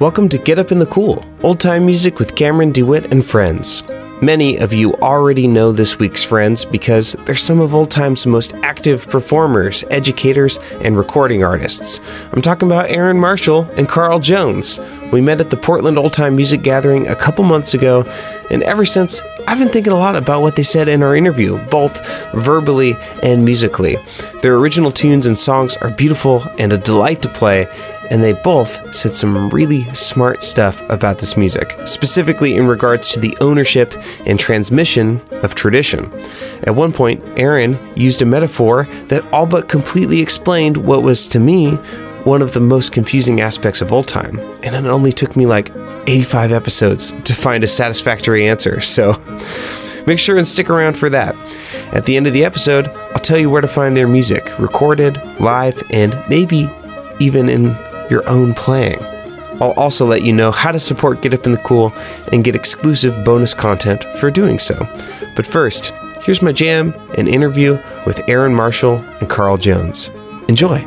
Welcome to Get Up in the Cool, old time music with Cameron DeWitt and friends. Many of you already know this week's friends because they're some of old time's most active performers, educators, and recording artists. I'm talking about Erynn Marshall and Carl Jones. We met at the Portland Old Time Music Gathering a couple months ago, and ever since, I've been thinking a lot about what they said in our interview, both verbally and musically. Their original tunes and songs are beautiful and a delight to play, and they both said some really smart stuff about this music, specifically in regards to the ownership and transmission of tradition. At one point, Erynn used a metaphor that all but completely explained what was, to me, one of the most confusing aspects of old time, and it only took me like 85 episodes to find a satisfactory answer, so make sure and stick around for that. At the end of the episode, I'll tell you where to find their music, recorded, live, and maybe even in your own playing. I'll also let you know how to support Get Up in the Cool and get exclusive bonus content for doing so. But first, here's my jam and interview with Erynn Marshall and Carl Jones. Enjoy.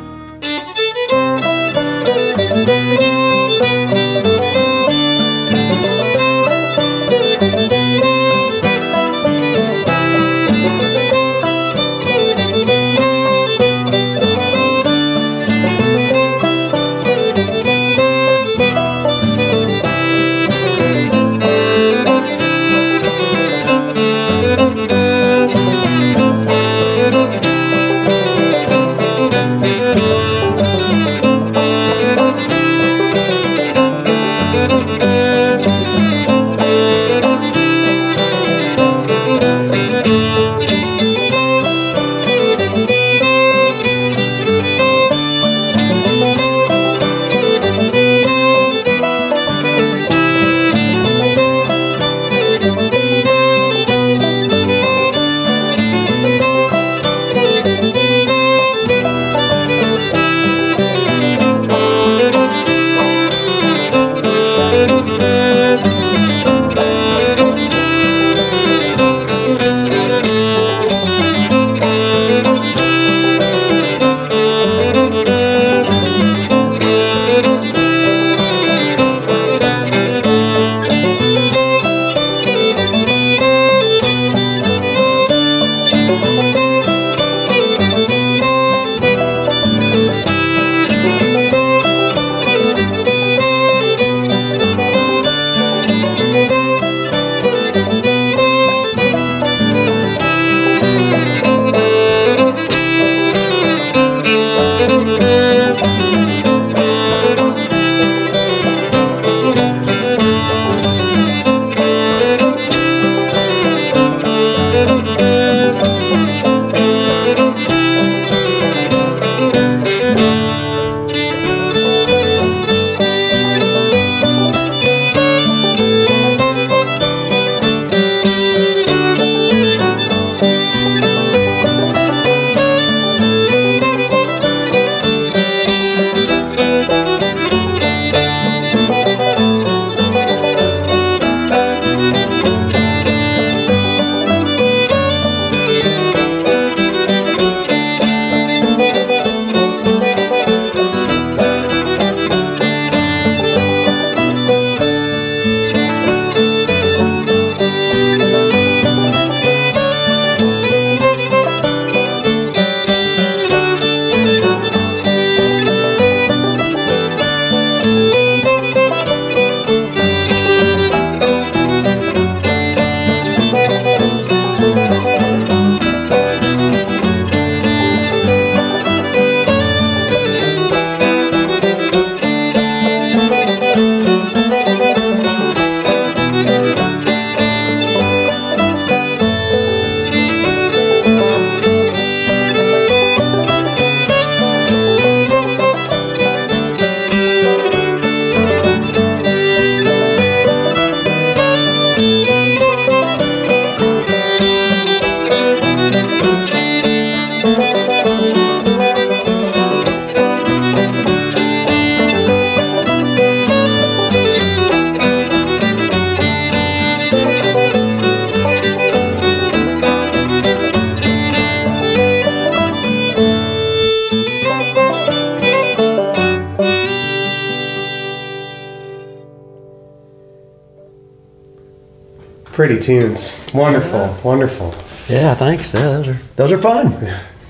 Pretty tunes. Wonderful, wonderful. Yeah, thanks. Yeah, those are those are fun.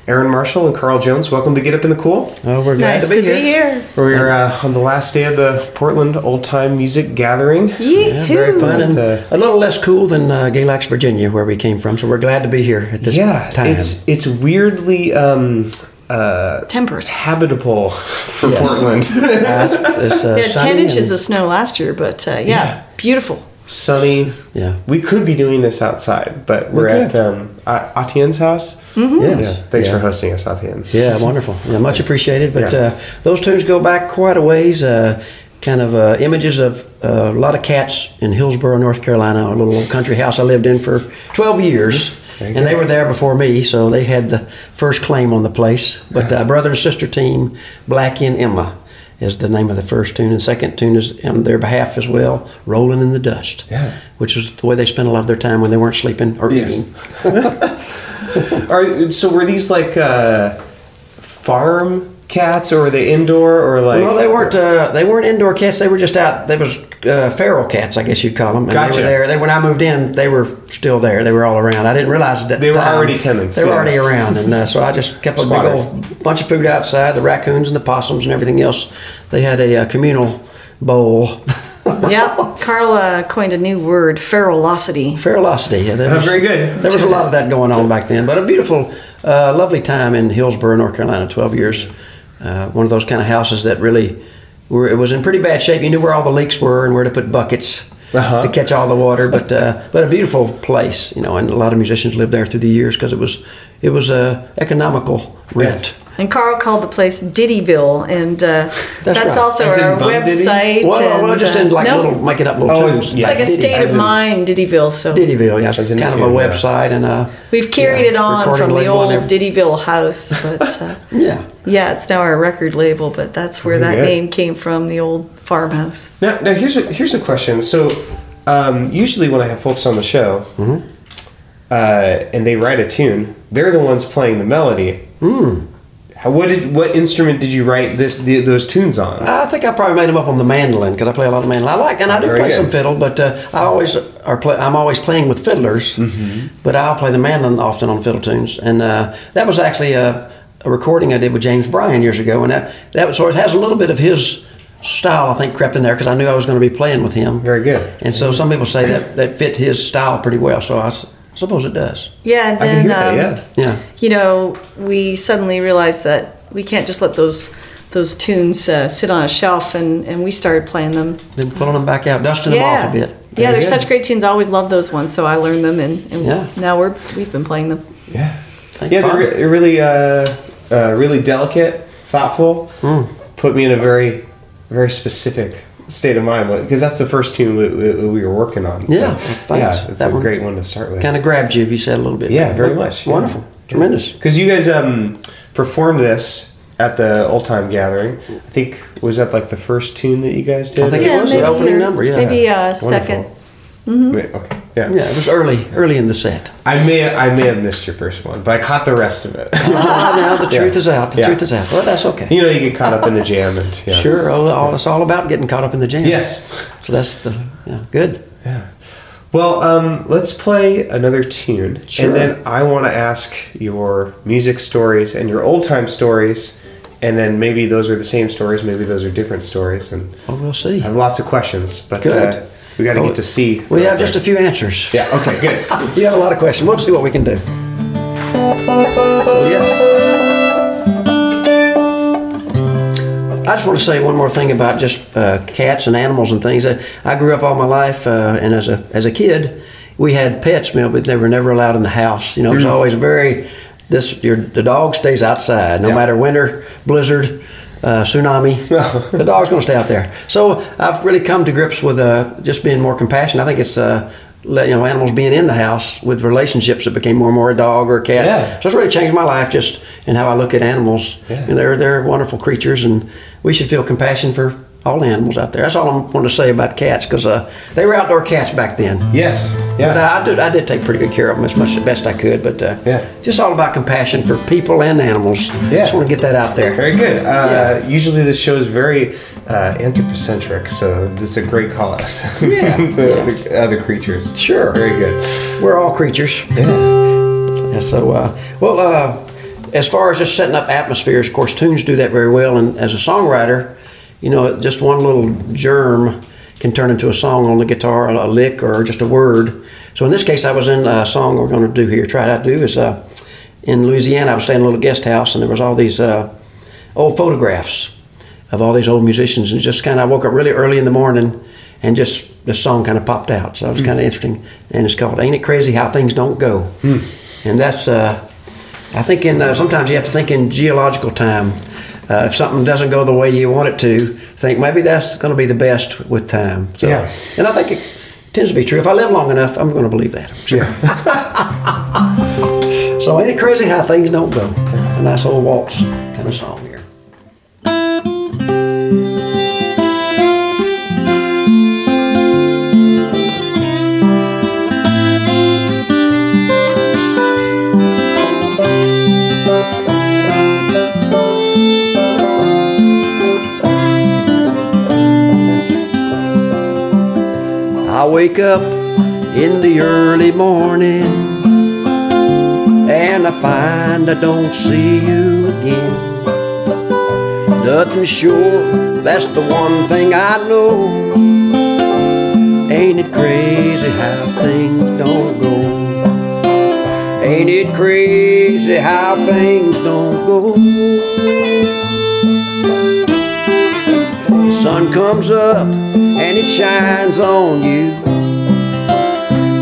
Erynn Marshall and Carl Jones, welcome to Get Up in the Cool. Oh, we're glad Nice to be here. We're uh, on the last day of the Portland Old Time Music Gathering. Yeah, very fun and uh, a little less cool than uh, Galax, Virginia, where we came from. So we're glad to be here at this Yeah, time. it's it's weirdly um, uh, Temperate. habitable for Yes. Portland. Uh, it's, it's, uh, We 10 inches and- of snow last year, but uh, yeah, Yeah. beautiful. Sunny. Yeah. We could be doing this outside, but we're We at um, A- Etienne's house. Yes. Yeah, thanks yeah. for hosting us, Atienne. Yeah, wonderful. Yeah, much appreciated. But Yeah. uh, those tunes go back quite a ways. Uh, kind of uh, images of uh, a lot of cats in Hillsborough, North Carolina, a little old country house I lived in for 12 years. Very And they were there before me, so they had the first claim on the place. But uh, brother and sister team, Blackie and Emma, is the name of the first tune. And second tune is on their behalf as well, Rolling in the Dust. Yeah. Which is the way they spent a lot of their time when they weren't sleeping or Yes. eating. Are so were these like uh, farm cats, or were they indoor, or like? Well, they weren't. Uh, they weren't indoor cats. They were just out. They was uh, feral cats, I guess you'd call them. And Gotcha. They were there. They when I moved in, they were still there. They were all around. I didn't realize that They the were time. already tenants, They were yeah. already around, and uh, so I just kept a big old bunch of food outside. The raccoons and the possums and everything else. They had a uh, communal bowl. yeah, Carl uh, coined a new word, feralosity. Feralosity. Yeah, there was- very good. There was a lot of that going on back then, but a beautiful, uh, lovely time in Hillsborough, North Carolina. Twelve years. Uh, one of those kind of houses that really were. It was in pretty bad shape. You knew where all the leaks were and where to put buckets Uh-huh. to catch all the water. But uh, but a beautiful place, you know. And a lot of musicians lived there through the years because it was it was a economical rent. And Carl called the place Diddyville, and uh, that's, right. also As our website. Well, and, well, just uh, in like no, little making up little Oh, tunes. it's- It's Yeah, like a state as of in- mind, Diddyville. So Diddyville, yeah, it's kind of a yeah. website and a. we've carried yeah, it on from the old everything. Diddyville house, but uh, Yeah. yeah, it's now our record label. But that's where that good. name came from, the old farmhouse. Now, now here's a here's a question. So, um, usually when I have folks on the show, Mm-hmm. Uh, and they write a tune, they're the ones playing the melody. Hmm. How, what did what instrument did you write this the, those tunes on? I think I probably made them up on the mandolin because I play a lot of mandolin. I like, and I do Very play good. some fiddle, but uh, I always are play, I'm always playing with fiddlers. Mm-hmm. But I'll play the mandolin often on fiddle tunes, and uh, that was actually a, a recording I did with James Bryan years ago, and that that was, so it has a little bit of his style I think crept in there because I knew I was going to be playing with him. Very good. And so some people say that that fit his style pretty well. So I suppose it does. Yeah, and I can then hear that. um, Yeah. Yeah. you know, we suddenly realized that we can't just let those those tunes uh, sit on a shelf, and, and we started playing them. Then pulling them back out, dusting them off a bit. yeah, Very they're such great tunes. I always loved those ones, so I learned them, and, and Yeah. now we're we've been playing them. Yeah, Thank yeah, they're, re- they're really uh, uh, really delicate, thoughtful. Hmm. Put me in a very very specific state of mind because that's the first tune we, we, we were working on. So, Yeah, thanks. yeah, it's That a one great one to start with. Kind of grabbed you, you said a little bit. Yeah, very much. yeah. Wonderful. Tremendous. Because you guys um, performed this at the old time gathering. I think was that like the first tune that you guys did. I think it yeah, was the maybe opening number, yeah. maybe uh, Wonderful. Second. Wait, okay. Yeah. Yeah, it was early, early in the set. I may I may have missed your first one, but I caught the rest of it. Ah, now the Yeah. truth is out. The Yeah. truth is out. Well, that's okay. you know, you get caught up in the jam and yeah. Sure. All, all, it's all about getting caught up in the jam. Yes. So that's the yeah, good. Well, um, let's play another tune, Sure. and then I want to ask your music stories and your old time stories, and then maybe those are the same stories, maybe those are different stories, and Well, we'll see. I have lots of questions, but Good. uh, we got to get to see. We have just a few answers. yeah. Okay. Good. You have a lot of questions. We'll see what we can do. So yeah. I just want to say one more thing about just uh, cats and animals and things. I, I grew up all my life, uh, and as a as a kid, we had pets, you know, but they were never allowed in the house. You know, it was always very this. Your the dog stays outside, no Yeah. matter winter, blizzard. Uh, tsunami, the dog's going to stay out there. So I've really come to grips with uh, just being more compassionate. I think it's uh, let, you know animals being in the house with relationships that became more and more a dog or a cat. Yeah. So it's really changed my life just in how I look at animals. Yeah. And they're they're wonderful creatures, and we should feel compassion for all the animals out there. That's all I'm going to say about cats because uh, they were outdoor cats back then. Yes. Yeah. uh, I did, I did take pretty good care of them as much as best I could. But uh, Yeah. just all about compassion for people and animals. Yeah. Just want to get that out there. Very good. Uh, Yeah. Usually, this show is very uh, anthropocentric, so it's a great call out. Yeah. the, the other creatures. Sure. Very good. We're all creatures. Yeah. Yeah, so, uh, well, uh, as far as just setting up atmospheres, of course, tunes do that very well. And as a songwriter, you know, just one little germ can turn into a song on the guitar, a lick, or just a word. So in this case, I was in a song we're going to do here. Try to do is uh, in Louisiana. I was staying in a little guest house, and there was all these uh, old photographs of all these old musicians, and just kind of I woke up really early in the morning, and just the song kind of popped out. So it was kind of interesting, and it's called "Ain't It Crazy How Things Don't Go," and that's uh, I think in uh, sometimes you have to think in geological time. Uh, if something doesn't go the way you want it to, think maybe that's going to be the best with time. So, Yeah. And I think it tends to be true. If I live long enough, I'm going to believe that. Yeah. So ain't it crazy how things don't go? A nice old waltz kind of song wake up in the early morning and I find I don't see you again. Nothing sure, that's the one thing I know. Ain't it crazy how things don't go? Ain't it crazy how things don't go? Sun comes up and it shines on you,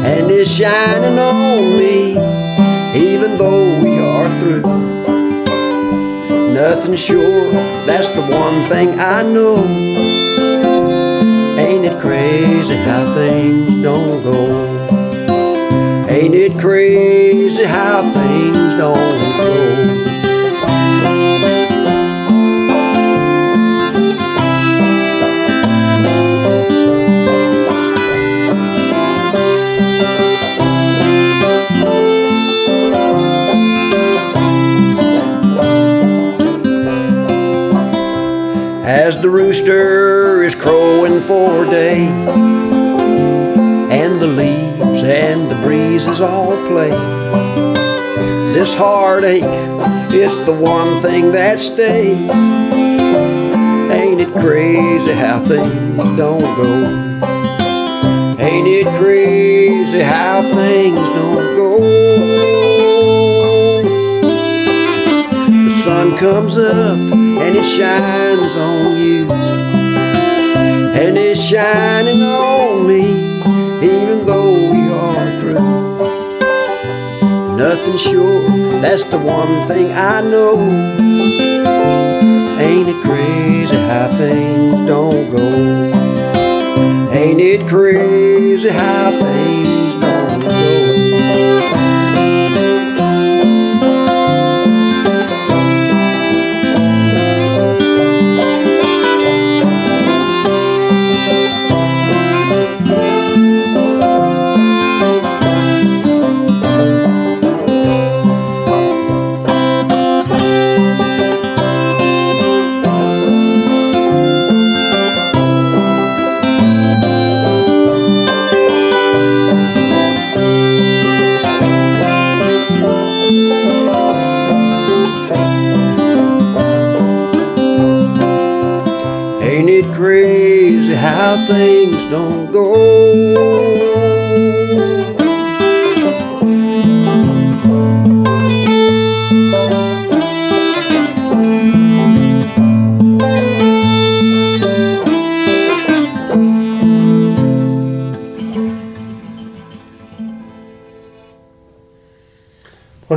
and it's shining on me even though we are through. Nothing sure, that's the one thing I know. Ain't it crazy how things don't go? Ain't it crazy how things don't go? The rooster is crowing for day, and the leaves and the breezes all play. This heartache is the one thing that stays. Ain't it crazy how things don't go? Ain't it crazy how things don't go? The sun comes up and it shines on you. And it's shining on me, even though we are through. Nothing sure, that's the one thing I know. Ain't it crazy how things don't go? Ain't it crazy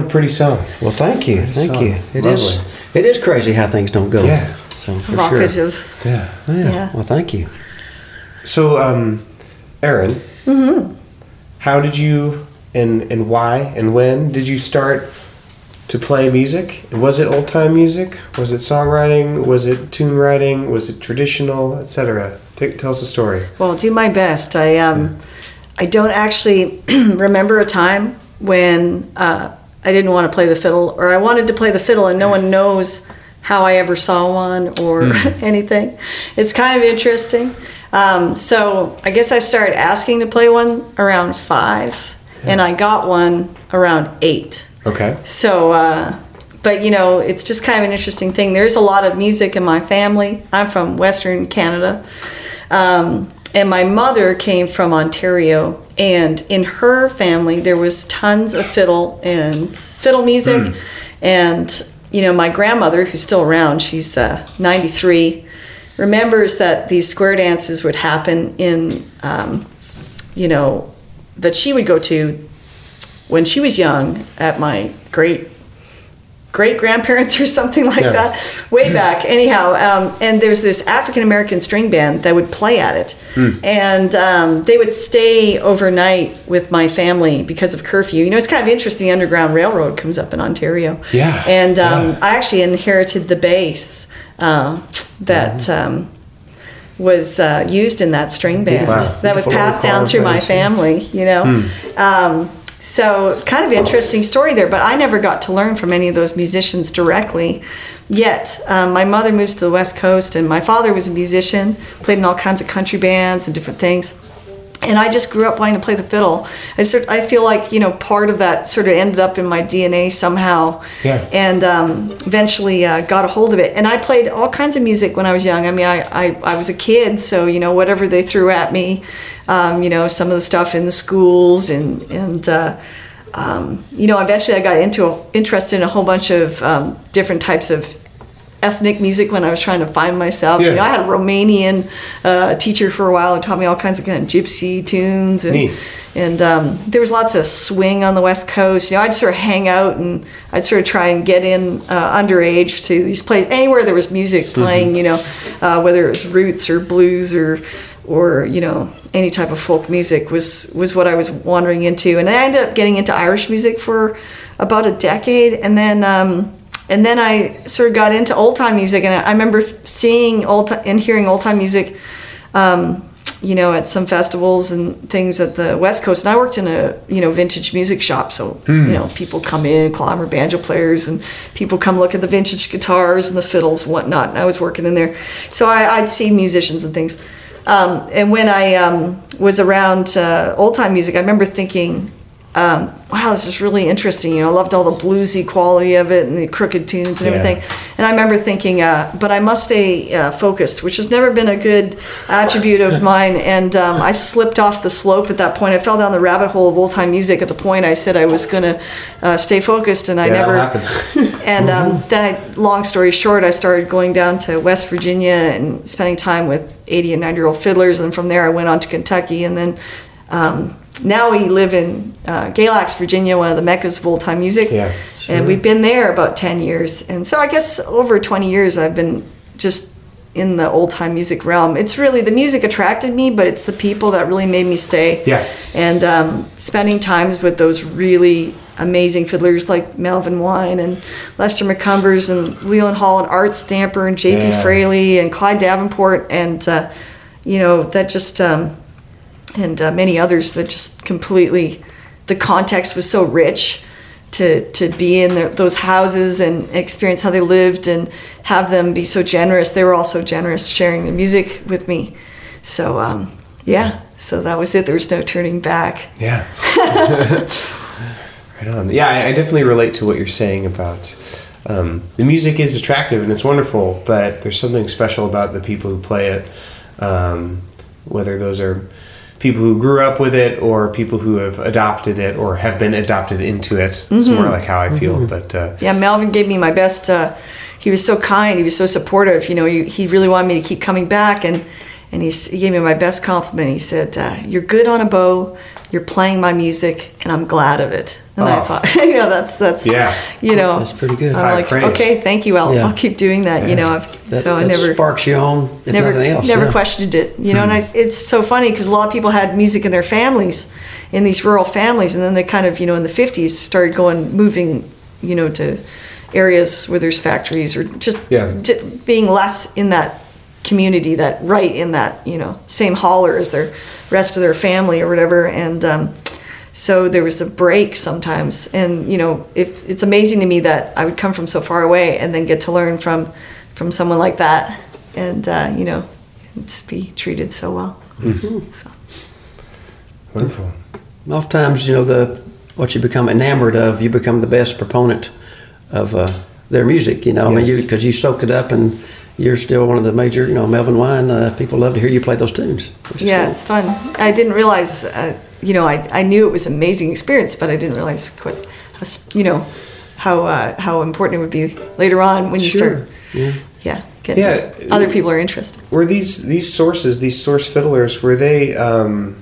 pretty song. Well, thank you, thank song. you. It is, Lovely. it is crazy how things don't go. Yeah. So for Provocative. Yeah. sure. Yeah. Yeah. Well, thank you. So, um, Erynn, Mm-hmm. how did you and and why and when did you start to play music? Was it old time music? Was it songwriting? Was it tune writing? Was it traditional, etc.? Tell us the story. Well, I'll do my best. I um, I don't actually remember a time when uh, I didn't want to play the fiddle, or I wanted to play the fiddle, and no one knows how I ever saw one or mm. anything. It's kind of interesting. Um, so I guess I started asking to play one around five, yeah. and I got one around eight. Okay. So, uh, but you know, it's just kind of an interesting thing. There's a lot of music in my family. I'm from Western Canada. Um, and my mother came from Ontario, and in her family there was tons of fiddle and fiddle music, mm. and you know my grandmother, who's still around, she's uh, 93, remembers that these square dances would happen in, um, you know, that she would go to when she was young at my great great grandparents or something like yeah. that way back anyhow um, and there's this african american string band that would play at it mm. and um, they would stay overnight with my family because of curfew you know it's kind of interesting the underground railroad comes up in ontario yeah and um, yeah. i actually inherited the bass uh, that mm-hmm. was uh, used in that string band wow. that was passed down through my family you know mm. So, kind of interesting story there, but I never got to learn from any of those musicians directly. Yet, um, my mother moves to the West Coast, and my father was a musician, played in all kinds of country bands and different things. And I just grew up wanting to play the fiddle. I sort, I feel like you know part of that sort of ended up in my DNA somehow. Yeah. And um, eventually uh, got a hold of it. And I played all kinds of music when I was young. I mean, I, I, I was a kid, so you know whatever they threw at me, um, you know, some of the stuff in the schools and and uh, um, you know, eventually I got into a, interested in a whole bunch of um, different types of ethnic music when I was trying to find myself. Yeah. You know, I had a Romanian uh, teacher for a while who taught me all kinds of kind of gypsy tunes and Neat. and um, there was lots of swing on the West Coast. You know, I'd sort of hang out and I'd sort of try and get in uh, underage to these places anywhere there was music mm-hmm. playing. Mm-hmm. You know, uh, whether it was roots or blues or or you know any type of folk music was was what I was wandering into, and I ended up getting into Irish music for about a decade, and then um, and then I sort of got into old time music, and I remember seeing old and hearing old time music. Um, you know, at some festivals and things at the West Coast. And I worked in a, you know, vintage music shop. So, mm. you know, people come in, clawhammer banjo players, and people come look at the vintage guitars and the fiddles and whatnot. And I was working in there. So I, would see musicians and things. Um, and when I um, was around uh, old time music, I remember thinking, um, wow, this is really interesting. You know, I loved all the bluesy quality of it and the crooked tunes and yeah. everything. And I remember thinking, uh, but I must stay uh, focused, which has never been a good attribute of mine. And um, I slipped off the slope at that point. I fell down the rabbit hole of old time music at the point I said I was going to uh, stay focused, and I yeah, never. and um, mm-hmm. then, I, long story short, I started going down to West Virginia and spending time with 80 and 90 year old fiddlers. And from there, I went on to Kentucky, and then. Um, now we live in uh, Galax, Virginia, one of the meccas of old time music. Yeah, sure. And we've been there about 10 years. And so I guess over 20 years I've been just in the old time music realm. It's really the music attracted me, but it's the people that really made me stay. Yeah. And um, spending times with those really amazing fiddlers like Melvin Wine and Lester McCumbers and Leland Hall and Art Stamper and J.P. Yeah. Fraley and Clyde Davenport. And, uh, you know, that just. Um, and uh, many others that just completely the context was so rich to to be in their, those houses and experience how they lived and have them be so generous. They were all so generous sharing the music with me. So um, yeah, so that was it. There was no turning back. Yeah. right on. Yeah, I, I, definitely relate to what you're saying about um, the music is attractive and it's wonderful, but there's something special about the people who play it. Um, whether those are people who grew up with it or people who have adopted it or have been adopted into it. Mm-hmm. It's more like how I feel. Mm-hmm. But uh, yeah, Melvin gave me my best. Uh, he was so kind. He was so supportive. You know, he, he really wanted me to keep coming back, and and he, he gave me my best compliment. He said, uh, "You're good on a bow. You're playing my music, and I'm glad of it." And oh. I thought, you know, that's that's yeah, you know, that's pretty good. I'm High like, praise. okay, thank you. I'll, yeah. I'll keep doing that. Yeah. You know, I've, that, so that I never sparks you on. never, else, never yeah. questioned it. You know, mm-hmm. and I, it's so funny because a lot of people had music in their families, in these rural families, and then they kind of, you know, in the '50s started going moving you know, to areas where there's factories or just Yeah. j- being less in that community that right in that you know same holler as their rest of their family or whatever and um, so there was a break sometimes and you know if it's amazing to me that i would come from so far away and then get to learn from from someone like that and uh, you know and to be treated so well so Wonderful. Oftentimes, you know, the what you become enamored of, you become the best proponent of uh, their music. You know, I mean, Yes. you because you soaked it up and you're still one of the major. You know, Melvin Wine. Uh, people love to hear you play those tunes. yeah cool. it's fun i didn't realize uh, you know I, I knew it was an amazing experience but i didn't realize quite how, you know how uh, how important it would be later on when you Sure. start Yeah. yeah getting Yeah. other people are interested Were these these sources, these source fiddlers, were they? Um,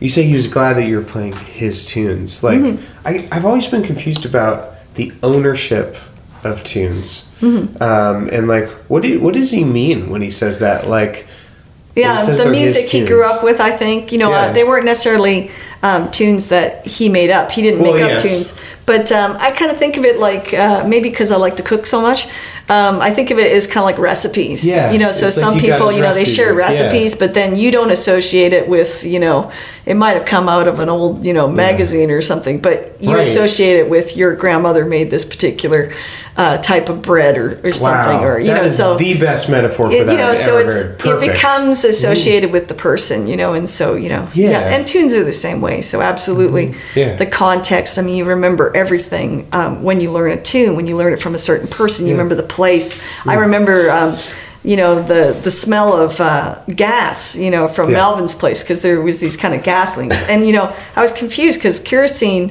you say he was glad that you were playing his tunes. Like Mm-hmm. I, I've always been confused about the ownership of tunes, Mm-hmm. um, and like what do what does he mean when he says that? Like yeah He the music he grew up with i think you know Yeah. uh, they weren't necessarily um, tunes that he made up he didn't Well, make up yes. tunes but um, i kind of think of it like uh, maybe because i like to cook so much um, i think of it as kind of like recipes Yeah, you know so like some he people you know they share book, yeah. recipes but then you don't associate it with you know it might have come out of an old you know magazine or something but you Right. associate it with your grandmother made this particular uh, type of bread or, or something or you that know so the best metaphor for it- that you know, I've so it's it becomes associated with the person, you know, and so you know, Yeah. and tunes are the same way. So absolutely, Yeah. the context. I mean, you remember everything um, when you learn a tune. When you learn it from a certain person, you Yeah. remember the place. I remember. Um, you know the the smell of uh, gas, you know, from Yeah. Melvin's place because there was these kind of gas leaks, and you know I was confused because kerosene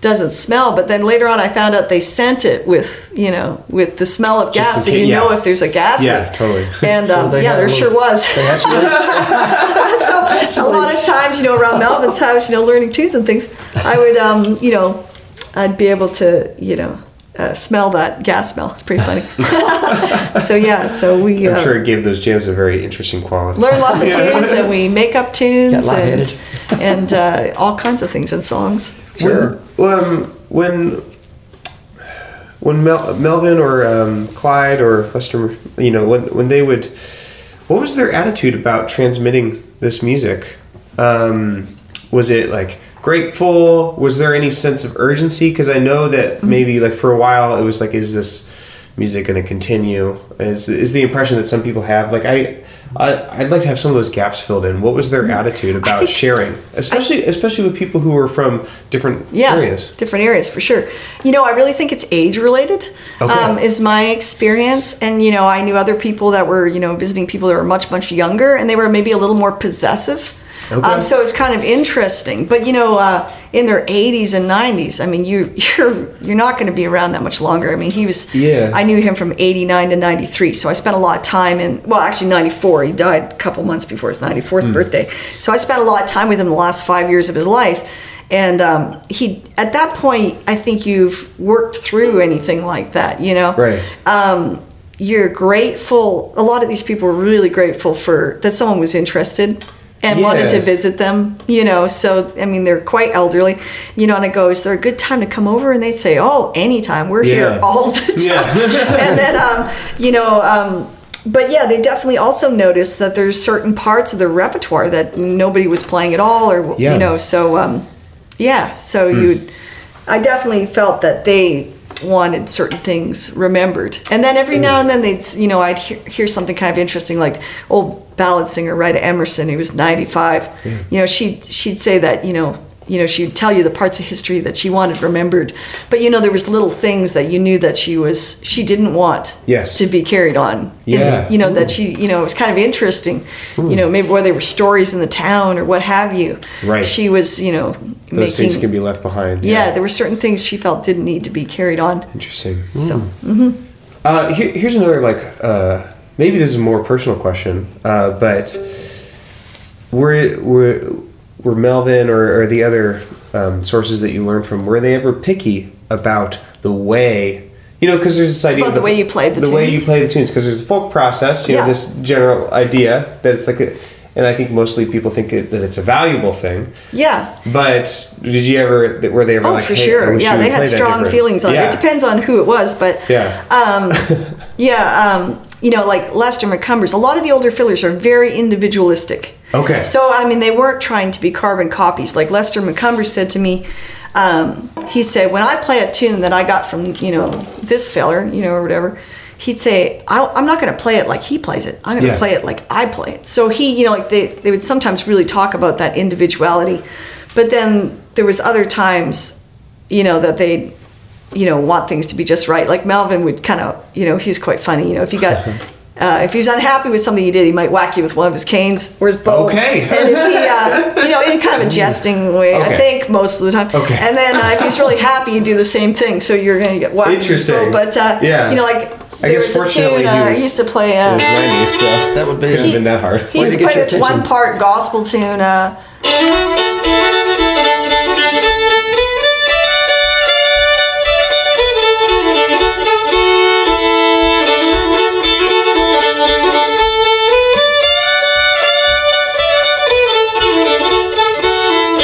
doesn't smell, but then later on I found out they scent it with you know with the smell of Just gas, so you know if there's a gas Yeah, leak. totally. And um, yeah, there a sure was. They had some so a lot of times, you know, around Melvin's house, you know, learning tunes and things, I would, um, you know, I'd be able to, you know, uh, smell that gas smell. It's pretty funny. so yeah, so we I'm uh, sure it gave those jams a very interesting quality. learn lots of tunes and we make up tunes and and uh, all kinds of things and songs. Sure. When, um, when when Mel, Melvin or um, Clyde or Lester, you know, when when they would, what was their attitude about transmitting this music? Um, was it like grateful? Was there any sense of urgency? Because I know that maybe like for a while it was like, is this music going to continue? Is is the impression that some people have? Like I. I, I'd like to have some of those gaps filled in. What was their attitude about think- sharing, especially especially with people who are from different yeah, areas? different areas for sure. You know, I really think it's age related. Okay. Um, is my experience, and you know, I knew other people that were you know visiting people that were much much younger, and they were maybe a little more possessive. Okay. Um, so it's kind of interesting. But you know, uh, in their 80s and 90s, I mean, you you're you're not going to be around that much longer. I mean, he was. Yeah. I knew him from 89 to 93, so I spent a lot of time in. Well, actually, 94. He died a couple months before his 94th Hmm. birthday. So I spent a lot of time with him the last five years of his life. And um, he, at that point, I think you've worked through anything like that, you know. Right. Um, you're grateful. A lot of these people were really grateful for that someone was interested and wanted to visit them, you know. So I mean, they're quite elderly, you know. And I go, "Is there a good time to come over?" And they say, "Oh, anytime. We're Yeah. here all the time." Yeah. and then, um, you know. Um, but yeah, they definitely also noticed that there's certain parts of the repertoire that nobody was playing at all, or Yeah. you know. So um, yeah, so you, I definitely felt that they wanted certain things remembered, and then every now and then they'd, you know, I'd hear, hear something kind of interesting, like old ballad singer Rita Emerson, who was 95. You know, she she'd say that, you know. You know, she'd tell you the parts of history that she wanted remembered, but you know there was little things that you knew that she was she didn't want Yes. to be carried on. in- Yeah. you know that she you know it was kind of interesting. You know maybe where there were stories in the town or what have you. Right. She was you know Those making things can be left behind. yeah, there were certain things she felt didn't need to be carried on. Interesting. So Uh, here, here's another like uh, maybe this is a more personal question, uh, but were were were Melvin or, or the other um, sources that you learned from were they ever picky about the way? You know, because there's this idea About of the way you played the the way you play the tunes. Because there's a folk process. You know, this general idea that it's like a, and I think mostly people think it, that it's a valuable thing. Yeah. But did you ever? Were they ever Oh, like, for hey, sure. Yeah, they had strong feelings on yeah. it. It depends on who it was, but Yeah. um, yeah, um, you know, like Lester McCumbers, a lot of the older fiddlers are very individualistic. Okay. So, I mean, they weren't trying to be carbon copies. Like Lester McCumbers said to me, um, he said, when I play a tune that I got from, you know, this fiddler, you know, or whatever, he'd say, I, I'm not going to play it like he plays it. I'm going to Yeah. play it like I play it. So he, you know, like they, they would sometimes really talk about that individuality. But then there was other times, you know, that they you know, want things to be just right. Like Melvin would kind of, you know, he's quite funny. You know, if you got, uh, if he's unhappy with something you did, he might whack you with one of his canes or his bow. Okay. And if he, uh, you know, in kind of a jesting way, Okay. I think most of the time. Okay. And then uh, if he's really happy, you do the same thing. So you're going to get whacked. Interesting. bow. But uh, Yeah. you know, like I there guess was a fortunately tune, he uh, was- I used to play. It Uh, was 90s, so That would be- couldn't have been that hard. he used to to get play your this one part gospel tune. Uh,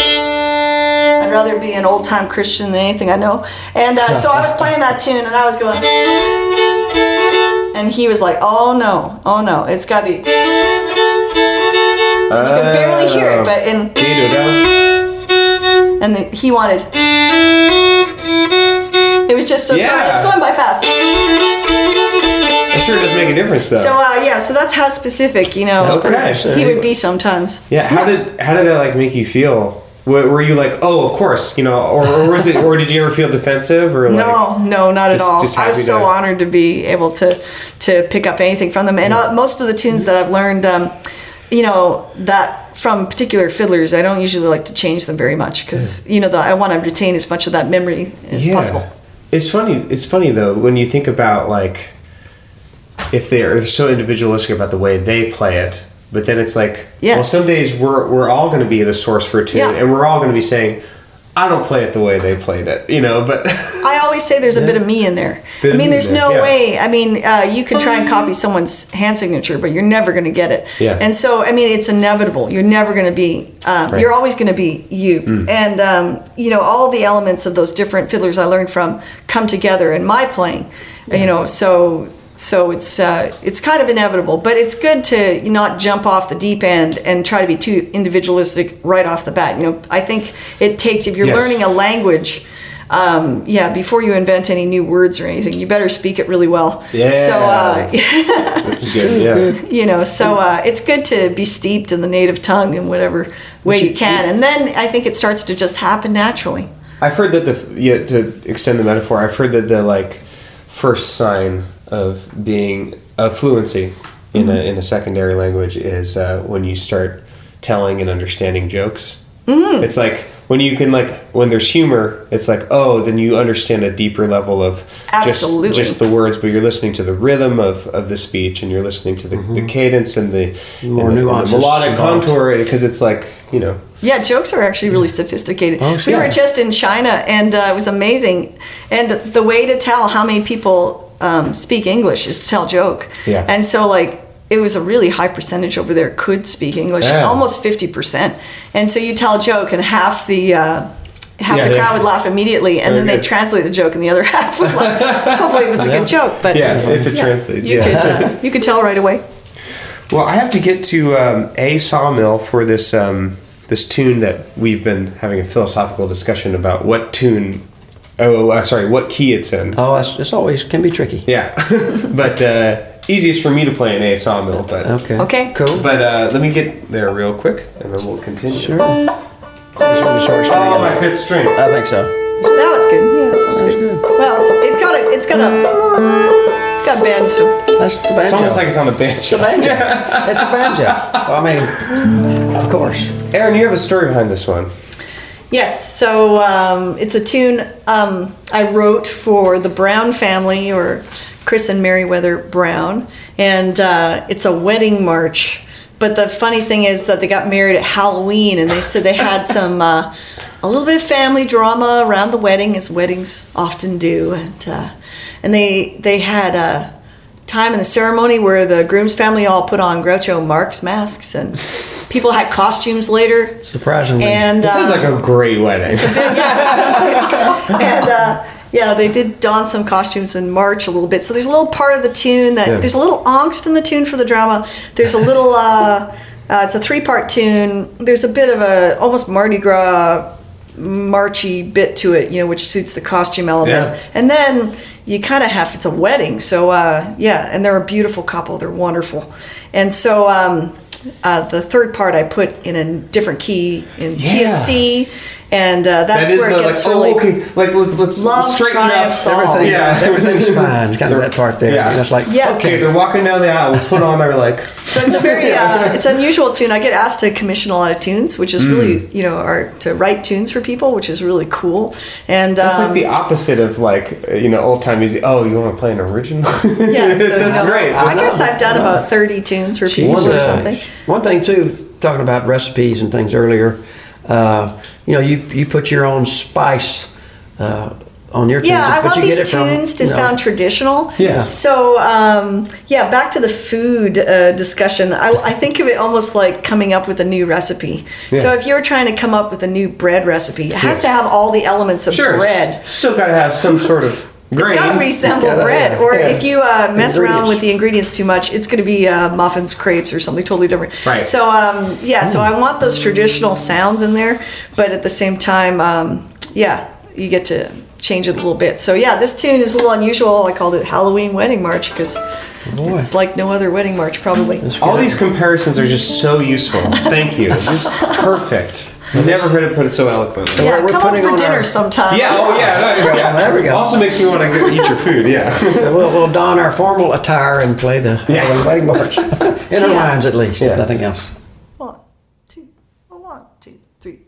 I'd rather be an old time Christian than anything I know. And uh, so I was playing that tune and I was going, and he was like, oh no, oh no, it's got to be. You could barely hear it, but in, and the, he wanted. It was just so sorry. It's going by fast. It sure does make a difference, though. So uh, yeah, so that's how specific you know Okay. he would be sometimes. yeah, how did how did that like make you feel? Were, were you like, oh, of course, you know, or, or was it, or did you ever feel defensive or like? No, no, not just- at all. I was so to- honored to be able to to pick up anything from them, and uh, most of the tunes that I've learned, um, you know, that from particular fiddlers, I don't usually like to change them very much because you know the, I want to retain as much of that memory as possible. It's funny. It's funny though when you think about like if they are so individualistic about the way they play it, but then it's like, Yeah. well, some days we're we're all going to be the source for a tune, Yeah. and we're all going to be saying, I don't play it the way they played it, you know. But I always say there's a bit of me in there. Bit I mean, me there's there, no yeah. way. I mean, uh, you can try and copy someone's hand signature, but you're never going to get it. Yeah. And so, I mean, it's inevitable. You're never going to be. Um, Right. You're always going to be you. And um, you know, all the elements of those different fiddlers I learned from come together in my playing. You know, so. So it's uh, it's kind of inevitable, but it's good to not jump off the deep end and try to be too individualistic right off the bat. You know, I think it takes if you're Yes. learning a language, um, yeah, before you invent any new words or anything, you better speak it really well. Yeah. So, uh, that's good. Yeah. you know, so uh, it's good to be steeped in the native tongue in whatever way you, can, and then I think it starts to just happen naturally. I've heard that the yeah to extend the metaphor. I've heard that the like first sign of being of fluency in a in a secondary language is uh, when you start telling and understanding jokes. Mm. It's like when you can like when there's humor. It's like oh, then you understand a deeper level of Absolutely. just just the words, but you're listening to the rhythm of, of the speech, and you're listening to the, the cadence and the, More and the, and the melodic contour because it's like you know Yeah, jokes are actually really sophisticated. Oh, we were just in China, and uh, it was amazing. And the way to tell how many people um, speak English is to tell joke. Yeah. And so, like, it was a really high percentage over there could speak English, Yeah. almost fifty percent. And so you tell a joke, and half the uh, half Yeah, the crowd would laugh immediately, and then they translate the joke, and the other half would laugh. Hopefully, it was a good joke. But yeah if it yeah, translates you yeah. could uh, you could tell right away. Well, I have to get to um, a sawmill for this um, this tune that we've been having a philosophical discussion about what tune. Oh, uh, sorry, what key it's in. Oh, it's, it's always can be tricky. Yeah, but uh, easiest for me to play an A sawmill. But Okay. Okay. Cool. but uh, let me get there real quick, and then we'll continue. Sure. Just really short string. Oh, my fifth string. I think so. Now it's good. Yeah, that sounds Sounds good. good. Well, it's, it's got a it's got a it's got a bend too. That's the banjo. It's almost like it's on a bench. it's a banjo. it's a banjo. Well, I mean, of course. Erynn, you have a story behind this one. Yes, so um, it's a tune um, I wrote for the Brown family, or Chris and Meriwether Brown, and uh, it's a wedding march. But the funny thing is that they got married at Halloween, and they said they had some uh, a little bit of family drama around the wedding, as weddings often do, and uh, and they they had uh, time in the ceremony where the groom's family all put on Groucho Marx masks and people had costumes later. Surprisingly. And This sounds uh, like a great wedding. and uh, yeah, they did don some costumes and march a little bit. So there's a little part of the tune that Yeah. there's a little angst in the tune for the drama. There's a little. Uh, uh, it's a three-part tune. There's a bit of a almost Mardi Gras marchy bit to it, you know, which suits the costume element. Yeah. And then you kind of have it's a wedding, so uh, yeah, and they're a beautiful couple. They're wonderful, and so um, uh, the third part I put in a different key in key of C, and uh, that's that is where the it like, gets oh, really. okay, like let's let's Love straighten up triumphs all. everything, Yeah. everything's fine. Kind of that part there. Yeah. And it's like, Yeah. Okay, okay. they're walking down the aisle. We put on our like. So it's a very uh, it's unusual tune. I get asked to commission a lot of tunes, which is Mm. really you know, or to write tunes for people, which is really cool. And That's um, like the opposite of like uh, you know old time music. Oh, you want to play an original? yeah, so, that's you know, great. I guess I've done about thirty tunes for people She's, or uh, something. One thing too, talking about recipes and things earlier, uh, you know, you you put your own spice uh, on your tunes, Yeah, I want these get it from, tunes to you know, sound traditional. Yes. So, um, yeah, back to the food uh, discussion. I, I think of it almost like coming up with a new recipe. So, if you're trying to come up with a new bread recipe, it has Yes. to have all the elements of Sure, bread. s- still got to have some sort of It's got to resemble gotta- bread. yeah, or yeah. if you uh, mess around with the ingredients too much, it's going to be uh, muffins, crepes, or something totally different. Right. So, um, yeah, so I want those traditional sounds in there, but at the same time, um, yeah, you get to change it a little bit. So, yeah, this tune is a little unusual. I called it Halloween Wedding March because it's like no other wedding march, probably. All these comparisons are just so useful. Thank you. This is perfect. Never heard it put it so eloquently. Yeah, we're- we're come putting over on for dinner our- sometime. Yeah. Oh, yeah. There we go. Yeah, there we go. Also makes me want to go eat your food. Yeah. So we'll, we'll don our formal attire and play the Yeah. Wedding march in our Yeah. minds, at least, Yeah. if nothing else. One, two, oh, one, two, three.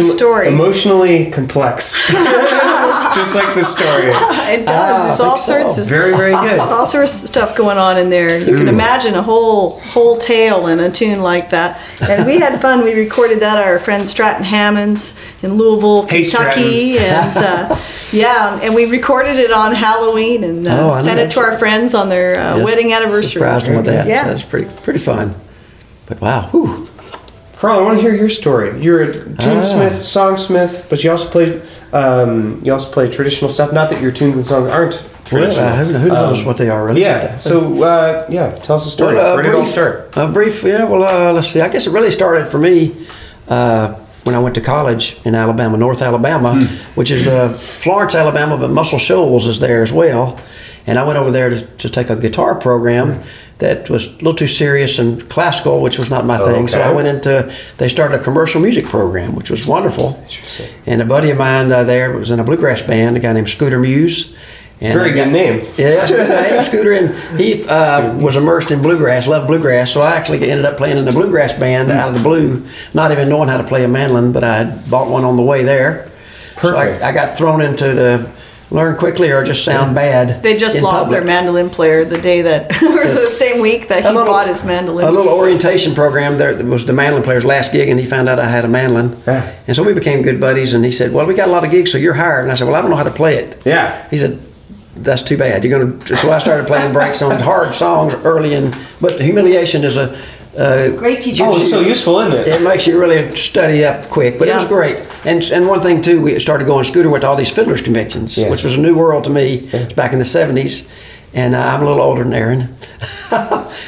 Tells the story. emotionally complex, just like the story. It does. There's all think so. sorts of Very, very good. There's all sorts of stuff going on in there. You can imagine a whole whole tale in a tune like that. And we had fun. We recorded that at our friend Stratton Hammonds in Louisville, Hey, Kentucky, and uh, yeah, and we recorded it on Halloween and uh, Oh, sent it to our friends on their uh, Yes, wedding anniversary. Surprised them with that. Yeah. So that's pretty pretty fun. But wow, whew. Carl, I want to hear your story. You're a tunesmith, songsmith, but you also play um, you also play traditional stuff. Not that your tunes and songs aren't well, traditional. uh, who, who knows Um, what they are really? Yeah. So uh, yeah, tell us a story. Well, uh, Where did it all start? A brief, yeah. Well, uh, let's see. I guess it really started for me uh, when I went to college in Alabama, North Alabama, which is uh, Florence, Alabama, but Muscle Shoals is there as well. And I went over there to, to take a guitar program that was a little too serious and classical, which was not my thing. So I went into. They started a commercial music program, which was wonderful. Interesting. And a buddy of mine uh, there was in a bluegrass band, a guy named Scooter Muse. And Very good got- name. yeah, name, Scooter. And he uh, was immersed in bluegrass, loved bluegrass. So I actually ended up playing in the bluegrass band out of the blue, not even knowing how to play a mandolin, but I had bought one on the way there. Perfect. So I, I got thrown into the learn quickly or just sound bad. They just in lost their mandolin player the day that, or the same week that he A little- bought his mandolin. A little orientation program there that was the mandolin player's last gig, and he found out I had a mandolin. Yeah. And so we became good buddies, and he said, Well, we got a lot of gigs, so you're hired. And I said, Well, I don't know how to play it. Yeah. He said, "That's too bad. You're gonna." So I started playing breaks on hard songs early, and but humiliation is a. Uh, Great teacher. Oh, it's so useful, isn't it? it makes you really study up quick, but it was great. And and one thing too, we started going. Scooter went to all these fiddlers conventions, Yeah. which was a new world to me back in the '70s. And uh, I'm a little older than Erynn,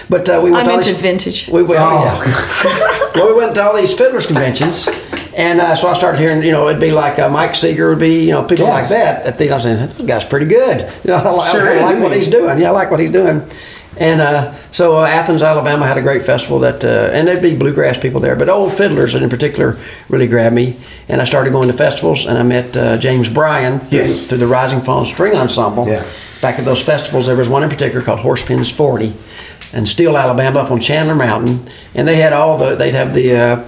but uh, we went I'm to all into these, vintage. We went, Oh, yeah. well, we went to all these fiddlers conventions, and uh, so I started hearing, you know, it'd be like uh, Mike Seeger would be, you know, people Yes. like that. At these, I was saying, this guy's pretty good. You know, I, like- Sure I is, like what he's doing. Yeah, I like what he's doing. And uh, so uh, Athens, Alabama had a great festival that, uh, and there'd be bluegrass people there, but old fiddlers in particular really grabbed me. And I started going to festivals, and I met uh, James Bryan through, Yes. through the Rising Fawn String Ensemble. Yeah. Back at those festivals, there was one in particular called Horse Pens 40 and Steele, Alabama, up on Chandler Mountain. And they had all the, they'd have the, uh,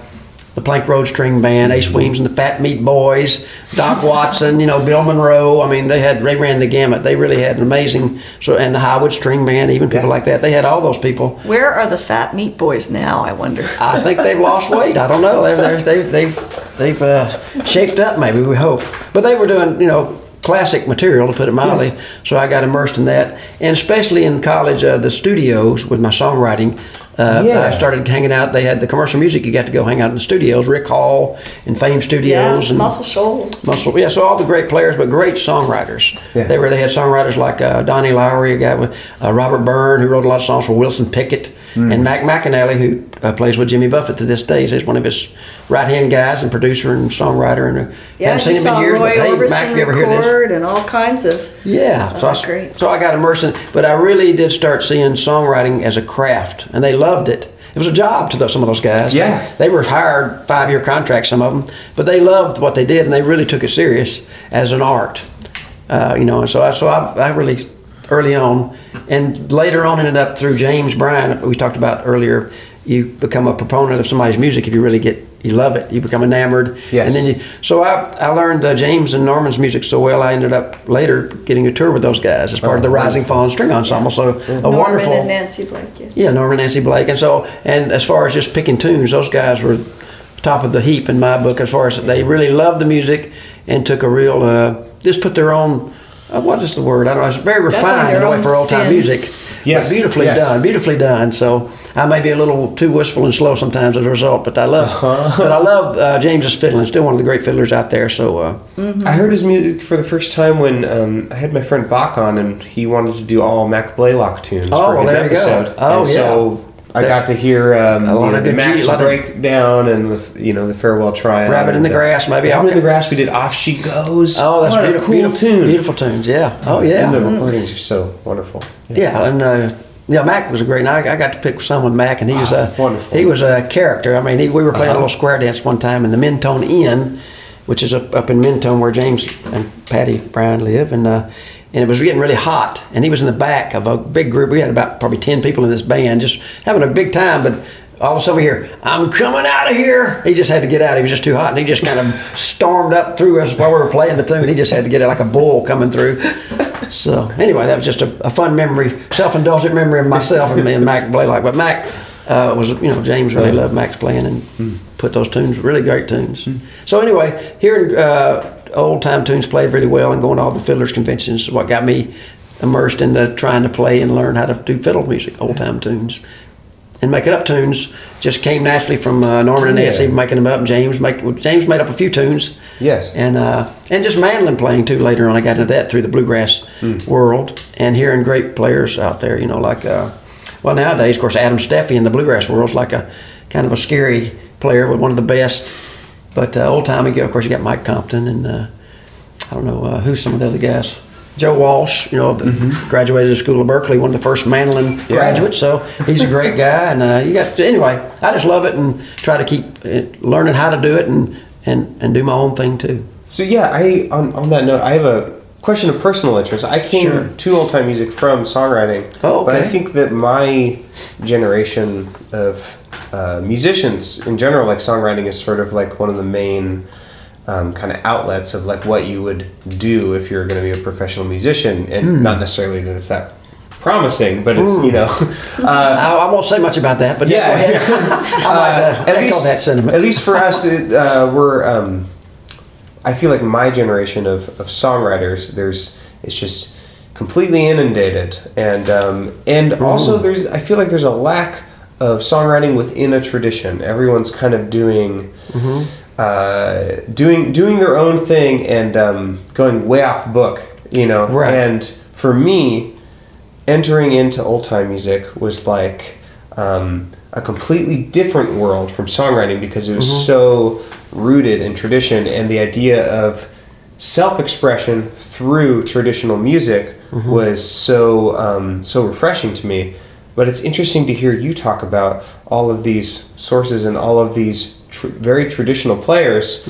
the Plank Road String Band, Ace Weems and the Fat Meat Boys, Doc Watson, you know, Bill Monroe. I mean, they had, they ran the gamut. They really had an amazing, so, and the Highwood String Band, even people Yeah. like that. They had all those people. Where are the fat meat boys now? I wonder. I think they've lost weight. I don't know. They've they've they've they've, they've uh, shaped up. Maybe we hope. But they were doing you know classic material to put it mildly. Yes. So I got immersed in that, and especially in college, uh, the studios with my songwriting. Uh, Yeah. I started hanging out. They had the commercial music. You got to go hang out in the studios. Rick Hall and Fame Yeah, Studios and Muscle Shoals. Muscle, yeah. So all the great players, but great songwriters. Yeah. They were. They had songwriters like uh, Donnie Lowry, a guy with uh, Robert Byrne, who wrote a lot of songs for Wilson Pickett, Mm. and Mac McAnally, who uh, plays with Jimmy Buffett to this day. is one of his right hand guys and producer and songwriter. And uh, Yeah, haven't seen him in years. Roy but hey, Orbison Mac, if you ever hear this? and all kinds of. Yeah, so I, Oh, great. so I got immersed in, but I really did start seeing songwriting as a craft, and they loved it. It was a job to those, some of those guys. Yeah. they were hired five year contracts, some of them, but they loved what they did, and they really took it serious as an art. Uh, you know, and so I so I, I really early on, and later on ended up through James Bryan. We talked about earlier. You become a proponent of somebody's music if you really get you love it. You become enamored. Yes. And then you, so I, I learned uh, James and Norman's music so well. I ended up later getting a tour with those guys as part of the Oh, Rising Fawn String Ensemble. So a Norman wonderful. and Nancy Blake. Yeah. Yeah, Norman Nancy Blake. And so, and as far as just picking tunes, those guys were top of the heap in my book as far as they really loved the music and took a real, uh, just put their own, uh, what is the word? I don't know. It's very refined their in a way for old time music. Yes, But beautifully yes. done, beautifully done. So I may be a little too wistful and slow sometimes as a result, but I love, Uh-huh. but I love uh, James's fiddling. Still one of the great fiddlers out there. So uh, I heard his music for the first time when um, I had my friend Bach on, and he wanted to do all Mac Blaylock tunes Oh, for his there you go. episode. Oh, and so I got to hear um, A lot you know, of the G- Max lot of- breakdown and the you know the farewell triad. Rabbit in the uh, Grass, maybe. Rabbit in the grass. We did off she goes. oh, that's what beautiful, a cool beautiful tune. Beautiful tunes, yeah. Oh yeah. And the recordings are so wonderful. Yeah, and uh, yeah, Mac was a great. I, I got to pick some with Mac, and he was a Ah, wonderful. he was a character. I mean, he, we were playing Uh-huh. a little square dance one time in the Mentone Inn, which is up, up in Mentone where James and Patty Bryan live, and uh, and it was getting really hot, and he was in the back of a big group. We had about probably ten people in this band, just having a big time, but. all of a sudden we hear, I'm coming out of here. He just had to get out. He was just too hot. And he just kind of stormed up through us while we were playing the tune. He just had to get it like a bull coming through. So anyway, that was just a, a fun memory, self-indulgent memory of myself and me and Mac Blaylock. But Mac uh, was, you know, James really loved Mac's playing and put those tunes, really great tunes. So anyway, hearing uh, old time tunes played really well and going to all the fiddlers conventions is what got me immersed into trying to play and learn how to do fiddle music, old time tunes. And making up tunes just came naturally from uh, Norman and Nancy Yeah. making them up. James make, well, James made up a few tunes. Yes. And uh, and just mandolin playing too. Later on, I got into that through the bluegrass Hmm. world and hearing great players out there. You know, like uh, well nowadays, of course, Adam Steffey in the bluegrass world's like a kind of a scary player, but one of the best. But uh, old time ago, of course, you got Mike Compton and uh, I don't know uh, who's some of the other guys. Joe Walsh, you know, the, graduated the School of Berklee, one of the first mandolin Mm-hmm. Yeah. graduates. So he's a great guy, and uh, you got anyway. I just love it and try to keep uh, learning how to do it and and and do my own thing too. So yeah, I on, on that note, I have a question of personal interest. I came Sure. to old time music from songwriting, Oh, but I think that my generation of uh, musicians in general, like songwriting, is sort of like one of the main um, kind of outlets of like what you would do if you're going to be a professional musician, and Hmm. not necessarily that it's that promising, but it's you know. Uh, I, I won't say much about that, but yeah, Yeah. I might uh, at least, that sentiment. At least for us, it, uh, we're. Um, I feel like my generation of, of songwriters, there's it's just completely inundated, and um, and also there's I feel like there's a lack of songwriting within a tradition. Everyone's kind of doing. Uh, doing doing their own thing and um, going way off book, you know. Right. And for me, entering into old time music was like um, a completely different world from songwriting because it was so rooted in tradition and the idea of self expression through traditional music was so um, so refreshing to me. But it's interesting to hear you talk about all of these sources and all of these tr- very traditional players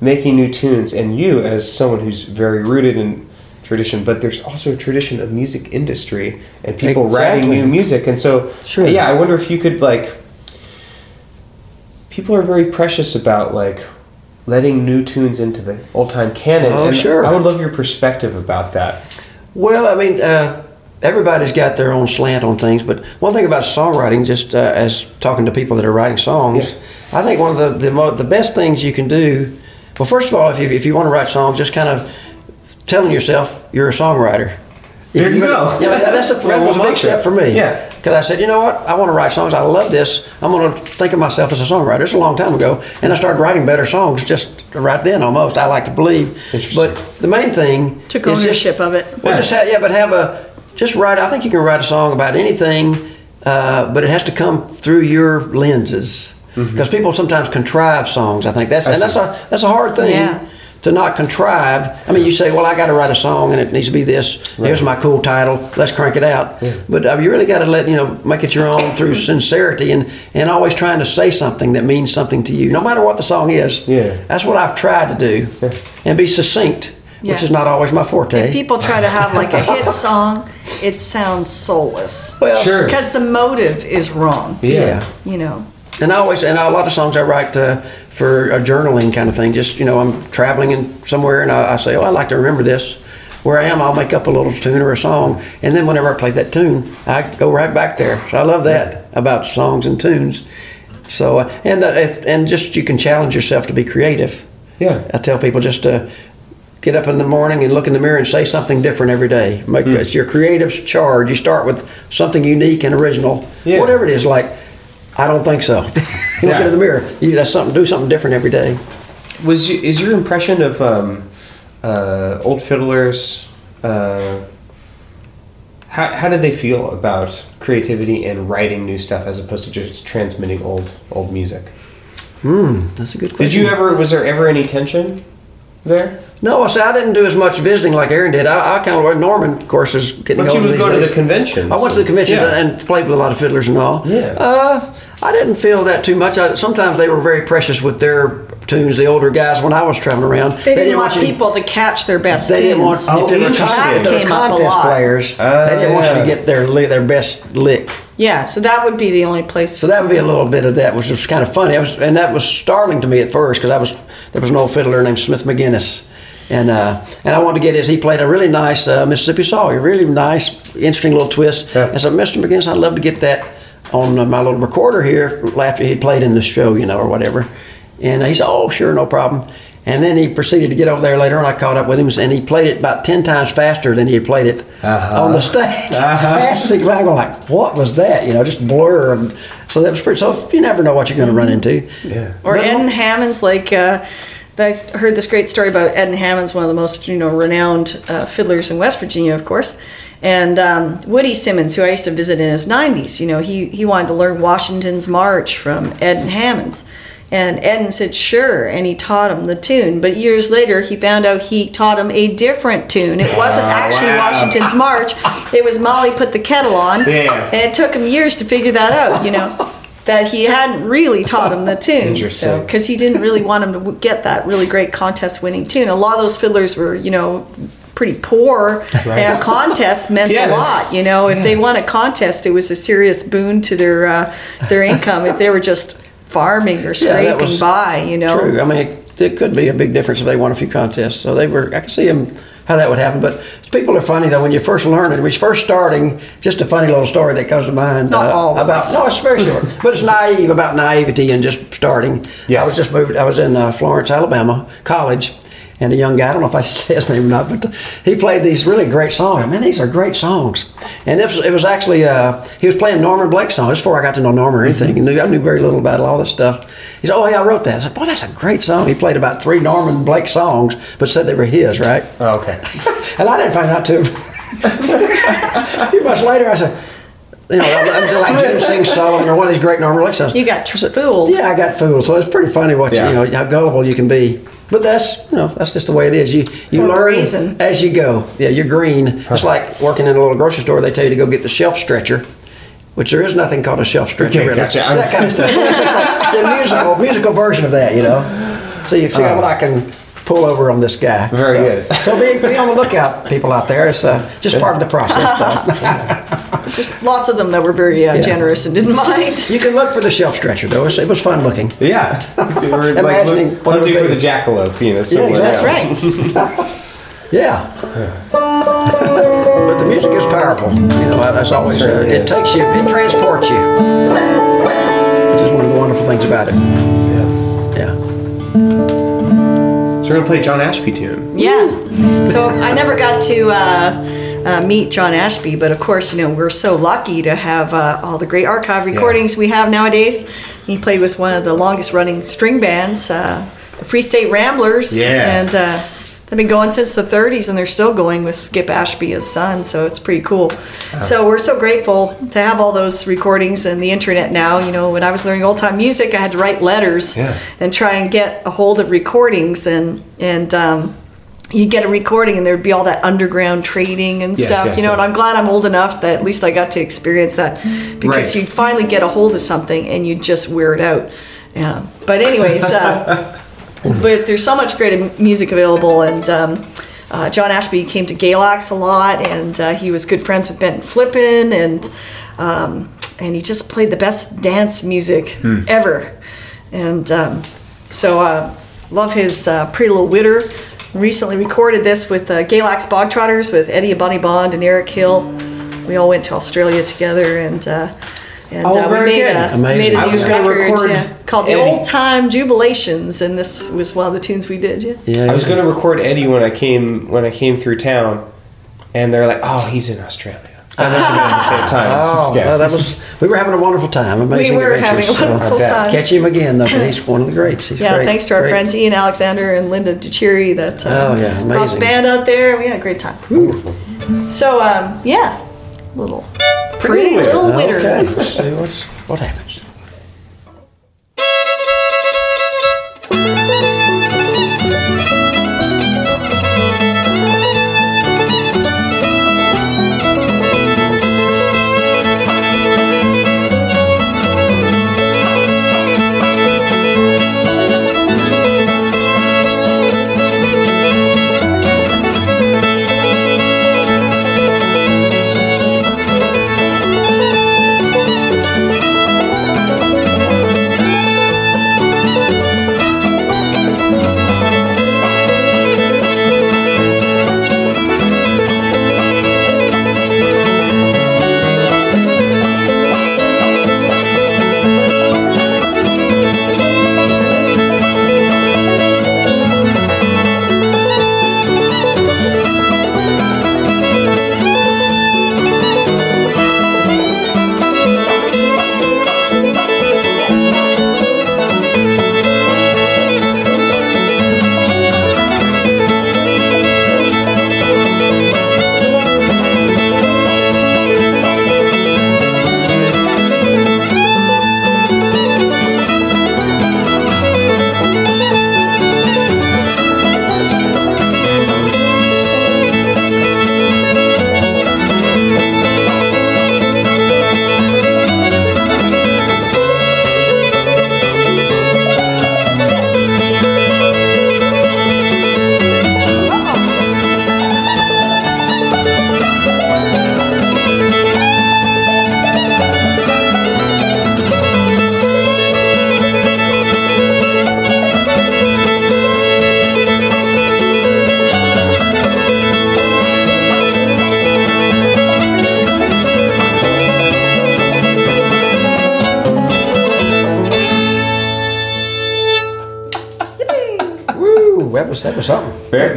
making new tunes, and you as someone who's very rooted in tradition, but there's also a tradition of music industry and people writing new music, and so Sure. yeah, I wonder if you could like. People are very precious about like letting new tunes into the old time canon. Oh, and sure. I would love your perspective about that. Well, I mean, uh, everybody's got their own slant on things, but one thing about songwriting, just uh, as talking to people that are writing songs, I think one of the the, mo- the best things you can do. Well, first of all, if you, if you want to write songs, just kind of telling yourself you're a songwriter. There you go. Yeah, that's a, that was a big step for me. Yeah. Because I said, you know what, I want to write songs. I love this. I'm going to think of myself as a songwriter. It's a long time ago, and I started writing better songs just right then. Almost, I like to believe. But the main thing Took is just- ownership of it. well, just have, yeah, but have a just write. I think you can write a song about anything, uh, but it has to come through your lenses. Because people sometimes contrive songs. I think that's Mm-hmm. I and that's a that's a hard thing Yeah. To not contrive. I mean, you say, "Well, I got to write a song, and it needs to be this. Here's my cool title. Let's crank it out." But uh, you really got to let you know make it your own through sincerity and and always trying to say something that means something to you, no matter what the song is. Yeah. that's what I've tried to do, and be succinct, which is not always my forte. If people try to have like a hit song, it sounds soulless. Well, Sure. Because the motive is wrong. Yeah. You know. And I always, and a lot of songs I write uh, for a journaling kind of thing. Just, you know, I'm traveling in somewhere and I, I say, oh, I like to remember this. Where I am, I'll make up a little tune or a song. And then whenever I play that tune, I go right back there. So I love that about songs and tunes. So, uh, and, uh, if, and just you can challenge yourself to be creative. Yeah. I tell people just to get up in the morning and look in the mirror and say something different every day. Make, Hmm. It's your creative charge. You start with something unique and original, Yeah. whatever it is. Like, I don't think so. you look Yeah. in the mirror. You that's something. Do something different every day. Was you, is your impression of um, uh, old fiddlers? Uh, how, how did they feel about creativity and writing new stuff as opposed to just transmitting old old music? Hmm, that's a good question. Did you ever? Was there ever any tension there? No, I see. I didn't do as much visiting like Erynn did. I, I kind of went. Norman, of course, is getting But you older would these go to the conventions. I went to the conventions Yeah. and played with a lot of fiddlers and all. Yeah. Uh, I didn't feel that too much. I, sometimes they were very precious with their tunes. The older guys, when I was traveling around, They, didn't, want you- people to catch their best tunes. They didn't want tunes. Oh, if they were, interesting. con- if they were up a contest lot. players. Ah, they didn't want you to get their their best lick. Yeah, so that would be the only place. So that would be a little bit of that, which was kind of funny. I was, and that was startling to me at first because I was there was an old fiddler named Smith McGinnis, and uh, and I wanted to get his. He played a really nice uh, Mississippi Sawyer, really nice, interesting little twist. Yeah. And so, Mr. McGinnis, I'd love to get that on uh, my little recorder here after he'd played in the show, you know, or whatever. And he said, "Oh, sure, no problem." And then he proceeded to get over there later on. I caught up with him, and he played it about ten times faster than he had played it Uh-huh. on the stage. Fast as he could. I'm going like, "What was that?" You know, just blur. Of, so that was pretty. So you never know what you're going to run into. Yeah. or But- Edden Hammons, like uh, I heard this great story about Edden Hammons, one of the most you know renowned uh, fiddlers in West Virginia, of course. And um, Woody Simmons, who I used to visit in his 90s, you know, he, he wanted to learn Washington's March from Edden Hammons. And Edden said, sure, and he taught him the tune. But years later, he found out he taught him a different tune. It wasn't actually wow. Washington's March. It was Molly Put the Kettle On. Yeah. And it took him years to figure that out, you know, that he hadn't really taught him the tune. Interesting. Because he didn't really want him to get that really great contest winning tune. A lot of those fiddlers were, you know, pretty poor, and a contest meant Yeah, a lot. You know, if they won a contest, it was a serious boon to their uh, their income. if they were just farming or Yeah, scraping was by, you know. True. I mean, it, it could be a big difference if they won a few contests. So they were. I can see them how that would happen. But people are funny though when you're first learning. When you're first starting, just a funny little story that comes to mind uh, Not all about. No, it's very short, but it's naive about naivety and just starting. I was just moved. I was in uh, Florence, Alabama, college. And a young guy, I don't know if I should say his name or not, but he played these really great songs. Man, these are great songs. And it was, it was actually, uh, he was playing Norman Blake songs. This before I got to know Norman or anything. He knew, I knew very little about all this stuff. He said, Oh, yeah, I wrote that. I said, Boy, that's a great song. He played about three Norman Blake songs, but said they were his, right? Oh, okay. And I didn't find out till a few months later. I said, you know, I'm I'm like Jim Sing Sullivan or one of these great Norman Blake songs. You got I said, fooled. Yeah, I got fooled. So it's pretty funny what Yeah. you, you know how gullible you can be. But that's you know that's just the way it is. You you Or learn brazen. as you go. Yeah, you're green. It's like working in a little grocery store. They tell you to go get the shelf stretcher. Which there is nothing called a shelf stretcher, Okay, really. gotcha. That kind of stuff. It's like the musical, musical version of that, you know. So you see Uh. what I can pull over on this guy. Very so, good. So be, be on the lookout, people out there. It's uh, just part of the process. Though. There's lots of them that were very uh, Yeah. generous and didn't mind. you can look for the shelf stretcher, though. It's, it was fun looking. Yeah. We're like Imagining look, what it hunting would for the jackalope, you know. somewhere exactly. That's right. Yeah. but the music is powerful. You know, that's always, uh, Certainly it is. takes you, it transports you. Which is one of the wonderful things about it. We're gonna play John Ashby tune. Yeah. So I never got to uh, uh, meet John Ashby, but of course, you know, we're so lucky to have uh, all the great archive recordings we have nowadays. He played with one of the longest running string bands, uh, the Free State Ramblers. Yeah. And uh, they've been going since the 30s, and they're still going with Skip Ashby as son, so it's pretty cool. So we're so grateful to have all those recordings and the internet now. You know, when I was learning old time music, I had to write letters Yeah. and try and get a hold of recordings and and um, you get a recording and there'd be all that underground trading and Yes, stuff yes, you know yes. and i'm glad i'm old enough that at least i got to experience that because Right. you'd finally get a hold of something and you'd just wear it out yeah but anyways uh, but there's so much great music available and um, uh, john ashby came to galax a lot and uh, he was good friends with benton flippen and um, and he just played the best dance music Hmm. ever and um, so uh, love his uh, Pretty Little Witter. Recently recorded this with uh, Galax Bog Trotters with Eddie bonnie Bond and Eric Hill. We all went to Australia together and uh, and Oh, uh, we very made good. a, Amazing. made a I new was gonna record record yeah, called the Eddie. Old Time Jubilations, and this was one of the tunes we did. Yeah. Yeah. I was gonna record Eddie when I came when I came through town, and they're like, "Oh, he's in Australia." I must have been at the same time. Oh, yeah. well, that was. We were having a wonderful time. Amazing We were adventures. having a wonderful I bet. time. Catch him again, though, 'cause he's one of the greats. He's Yeah, great. thanks to our Great. friends Ian Alexander and Linda DeChiri that uh, Oh, yeah, brought the amazing. band out there. We had a great time. So, um, yeah, little pretty, Little little witter. Okay, let's see what's, what happens.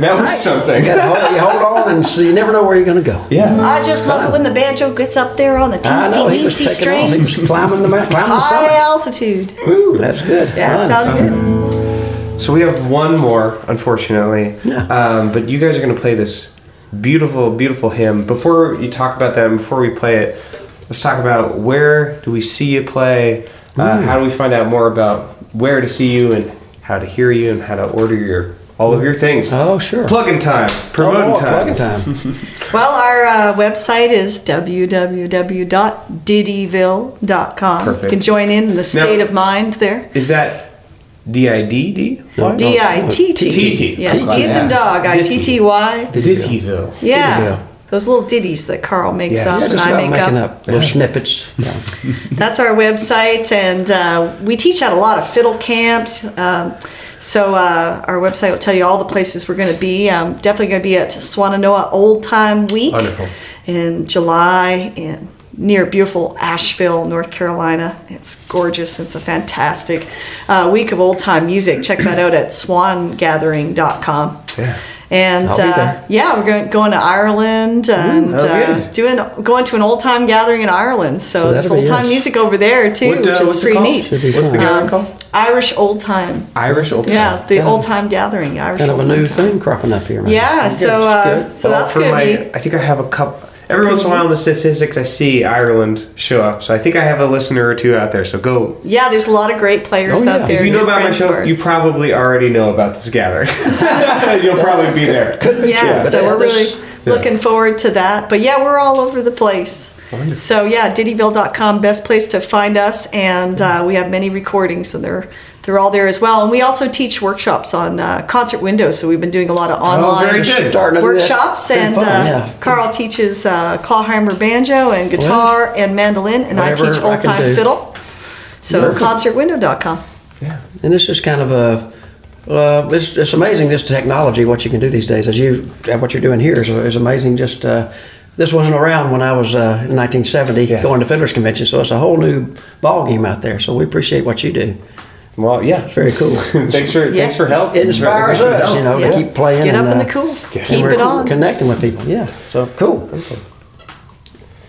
That was something. You, gotta hold, you hold on and so you never know where you're going to go. Yeah. I just love it when the banjo gets up there on the I know teensy weensy taking off. He strings. was climbing the mountain, climbing High summit. altitude. Ooh, that's good. Yeah, it Fun. sounded good. So we have one more, unfortunately. Yeah. Um, but you guys are going to play this beautiful, beautiful hymn. Before you talk about that, and before we play it, let's talk about where do we see you play? Uh, how do we find out more about where to see you and how to hear you and how to order your all of your things? Oh, sure. Plug-in time, promoting Oh, time. Plugging time. Well, our uh, website is www.dittyville.com. Perfect. You can join in the state of mind there. Is that D I D D? No. D I T T. T-T. Yeah, T-T. T as in dog. I T T Y. Dittyville. Yeah. Those little ditties that Carl makes Yes. up Yeah, and I make up. up, little snippets. Yeah. That's our website, and uh, we teach at a lot of fiddle camps. Um, so uh, our website will tell you all the places we're going to be. Um, definitely going to be at Swannanoa Old Time Week Wonderful. in July in near beautiful Asheville, North Carolina. It's gorgeous. It's a fantastic uh, week of old time music. Check that out at swangathering.com. Yeah. And uh, yeah, we're going, going to Ireland and oh, uh, doing going to an old time gathering in Ireland. So, So there's old time us. music over there too, What, uh, which is pretty neat. What's the gathering Um, called? Irish old time. Irish old time. Yeah, the Kind old time gathering. Irish Kind of old a new time. thing cropping up here, man. Yeah, Good, so uh, so Well, that's for gonna my, be. I think I have a couple. Every once in a while in the statistics, I see Ireland show up. So I think I have a listener or two out there. So go. Yeah, there's a lot of great players Oh, yeah. out there. If you know about my show, you probably already know about this gathering. You'll probably be there. yeah, But so we're really looking forward to that. But yeah, we're all over the place. So yeah, Dittyville.com, best place to find us, and uh, we have many recordings, and they're they're all there as well. And we also teach workshops on uh, concert windows. So we've been doing a lot of online very good. Starting to do workshops, and fun, uh, yeah. Carl teaches uh, clawhammer banjo and guitar and mandolin, and I teach old time fiddle. So Perfect. concertwindow.com. Yeah, and it's just kind of a. Uh, it's, it's amazing this technology, what you can do these days. As you, uh, what you're doing here is, is amazing. Just uh, this wasn't around when I was uh, in 1970 Yeah. going to fiddlers convention, so it's a whole new ball game out there. So we appreciate what you do. Well, yeah. It's very cool. thanks for thanks for help. It inspires Thanks for the us, help. you know, Yeah. to keep playing. Get and, up in uh, the cool. and Keep we're it on. Connecting with people. Yeah. So cool.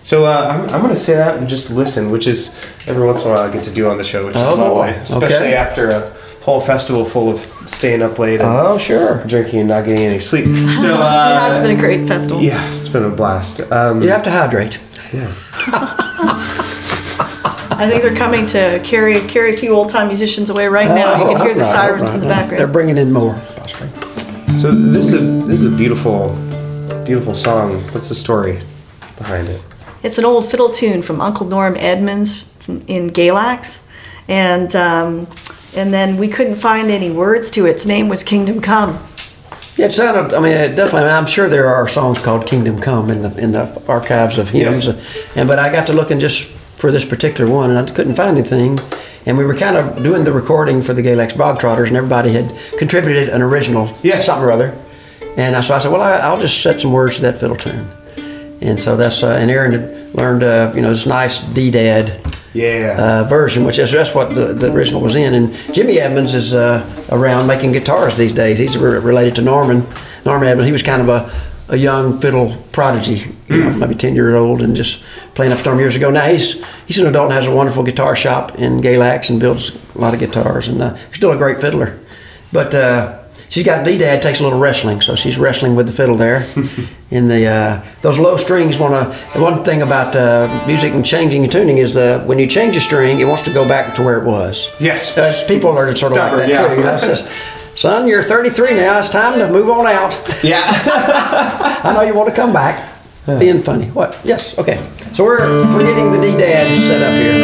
So uh, I'm, I'm going to sit out and just listen, which is every once in a while I get to do on the show, which Oh, is lovely, okay. especially after a whole festival full of staying up late and Oh, sure. drinking and not getting any sleep. So It uh, has been a great festival. yeah, it's been a blast. Um, You have to hydrate. yeah. I think they're coming to carry carry a few old time musicians away right now. You Oh, can hear the sirens right, in the background. They're bringing in more. So this is a this is a beautiful, beautiful song. What's the story behind it? It's an old fiddle tune from Uncle Norm Edmonds in Galax, and um, and then we couldn't find any words to it. Its name was Kingdom Come. Yeah, it sounded. I mean, it definitely. I'm sure there are songs called "Kingdom Come" in the in the archives of hymns, Yes. and but I got to looking just for this particular one, and I couldn't find anything. And we were kind of doing the recording for the Galax Bog Trotters, and everybody had contributed an original Yeah. something or other. And I, so I said, well, I, I'll just set some words to that fiddle tune. And so that's uh, and Erynn had learned, uh, you know, this nice D-Dad Yeah. uh, version, which is that's what the, the original was in. And Jimmy Edmonds is uh, around making guitars these days. He's re- related to Norman. Norman Edmonds. He was kind of a, a young fiddle prodigy, you know, maybe ten years old, and just playing upstorm years ago. Now he's he's an adult and has a wonderful guitar shop in Galax and builds a lot of guitars, and uh, he's still a great fiddler. But uh, she's got D Dad takes a little wrestling, so she's wrestling with the fiddle there. in the uh, those low strings want to. One thing about uh, music and changing and tuning is the when you change a string, it wants to go back to where it was. Yes. Uh, people are sort of Stubborn, like that yeah. too. You know, says, Son, you're 33 now. It's time to move on out. yeah. I know you want to come back. Being funny. What? Yes. Okay. So we're we're getting the D Dad set up here.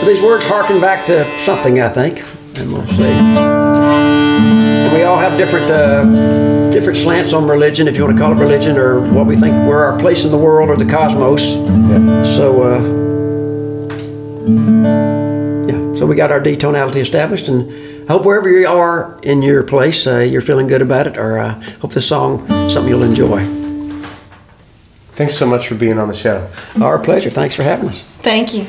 But these words harken back to something, I think, and we'll see. And we all have different uh, different slants on religion, if you want to call it religion, or what we think we're our place in the world or the cosmos. So. Uh, yeah, so we got our D tonality established, and I hope wherever you are in your place, uh, you're feeling good about it, or uh, hope this song something you'll enjoy. Thanks so much for being on the show. Our pleasure. Thanks for having us. Thank you.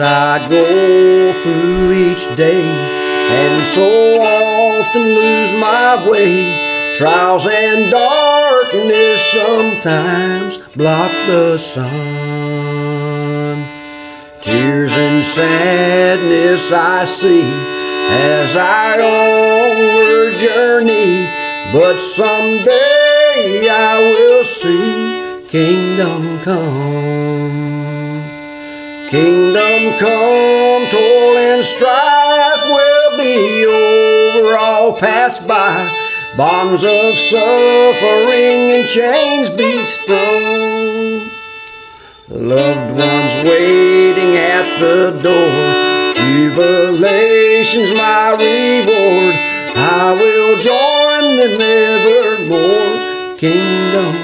I go through each day and so often lose my way. Trials and darkness sometimes block the sun. Tears and sadness I see as I onward journey, but someday I will see kingdom come. Kingdom come, toil and strife will be over, all pass by. Bonds of suffering and chains be sprung. Loved ones waiting at the door. Jubilation's my reward. I will join them evermore. Kingdom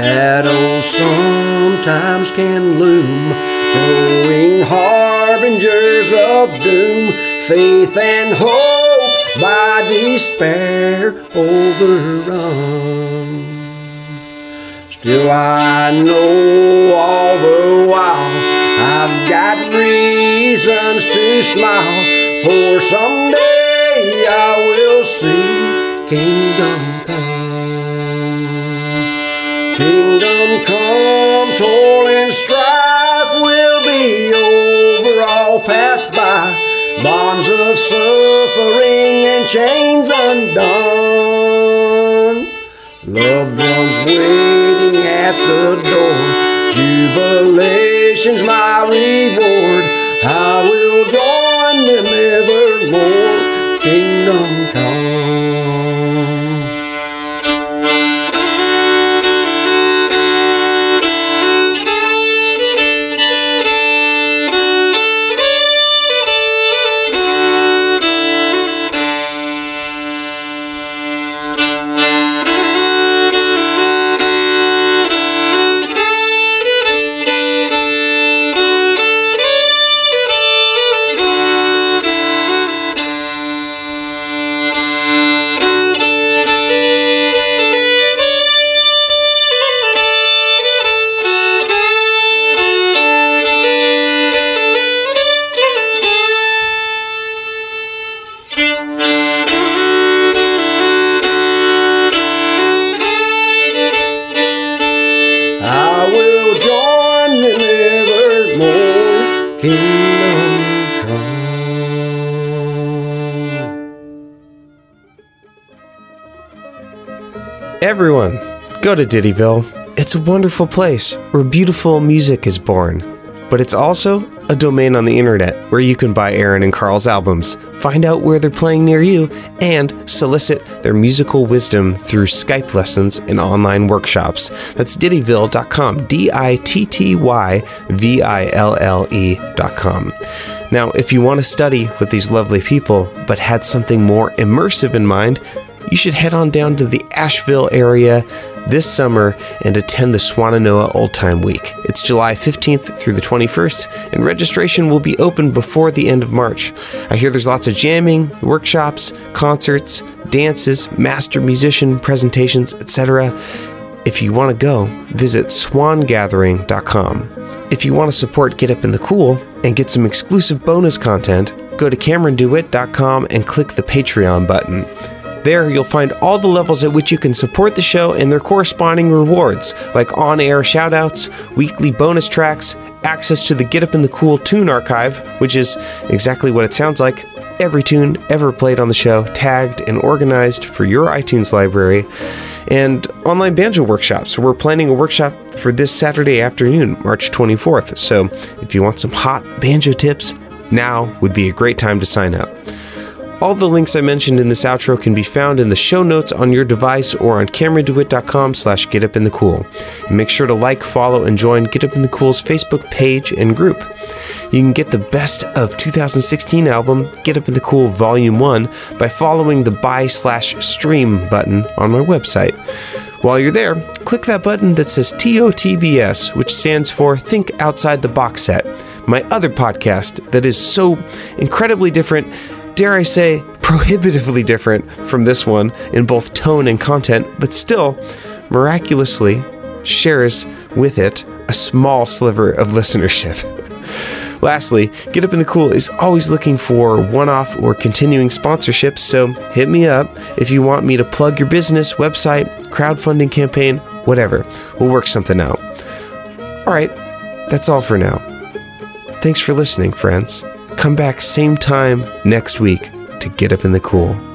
Shadows sometimes can loom, growing harbingers of doom. Faith and hope by despair overrun. Still, I know all the while I've got reasons to smile, for someday I will see kingdom Bonds of suffering and chains undone. Loved ones waiting at the door. Jubilation's my reward. I will join them evermore. Go to Dittyville. It's a wonderful place where beautiful music is born. But it's also a domain on the internet where you can buy Erynn and Carl's albums, find out where they're playing near you, and solicit their musical wisdom through Skype lessons and online workshops. That's Dittyville.com, D I T T Y V I L L E.com. Now, if you want to study with these lovely people, but had something more immersive in mind, you should head on down to the Asheville area this summer and attend the Swannanoa Old Time Week. It's July 15th through the 21st, and registration will be open before the end of March. I hear there's lots of jamming, workshops, concerts, dances, master musician presentations, etc. If you want to go, visit swangathering.com. If you want to support Get Up in the Cool and get some exclusive bonus content, go to CameronDewitt.com and click the Patreon button. There, you'll find all the levels at which you can support the show and their corresponding rewards, like on air shoutouts, weekly bonus tracks, access to the Get Up in the Cool tune archive, which is exactly what it sounds like every tune ever played on the show, tagged and organized for your iTunes library, and online banjo workshops. We're planning a workshop for this Saturday afternoon, March 24th. So if you want some hot banjo tips, now would be a great time to sign up. All the links I mentioned in this outro can be found in the show notes on your device or on CameronDewitt.com slash getupinthecool. And make sure to like, follow, and join Get Up in the Cool's Facebook page and group. You can get the best of 2016 album, Get Up in the Cool Volume 1, by following the buy slash stream button on my website. While you're there, click that button that says TOTBS, which stands for Think Outside the Box Set, my other podcast that is so incredibly different dare I say, prohibitively different from this one in both tone and content, but still, miraculously, shares with it a small sliver of listenership. Lastly, Get Up in the Cool is always looking for one off or continuing sponsorships, so hit me up if you want me to plug your business, website, crowdfunding campaign, whatever. We'll work something out. All right, that's all for now. Thanks for listening, friends. Come back same time next week to Get Up in the Cool.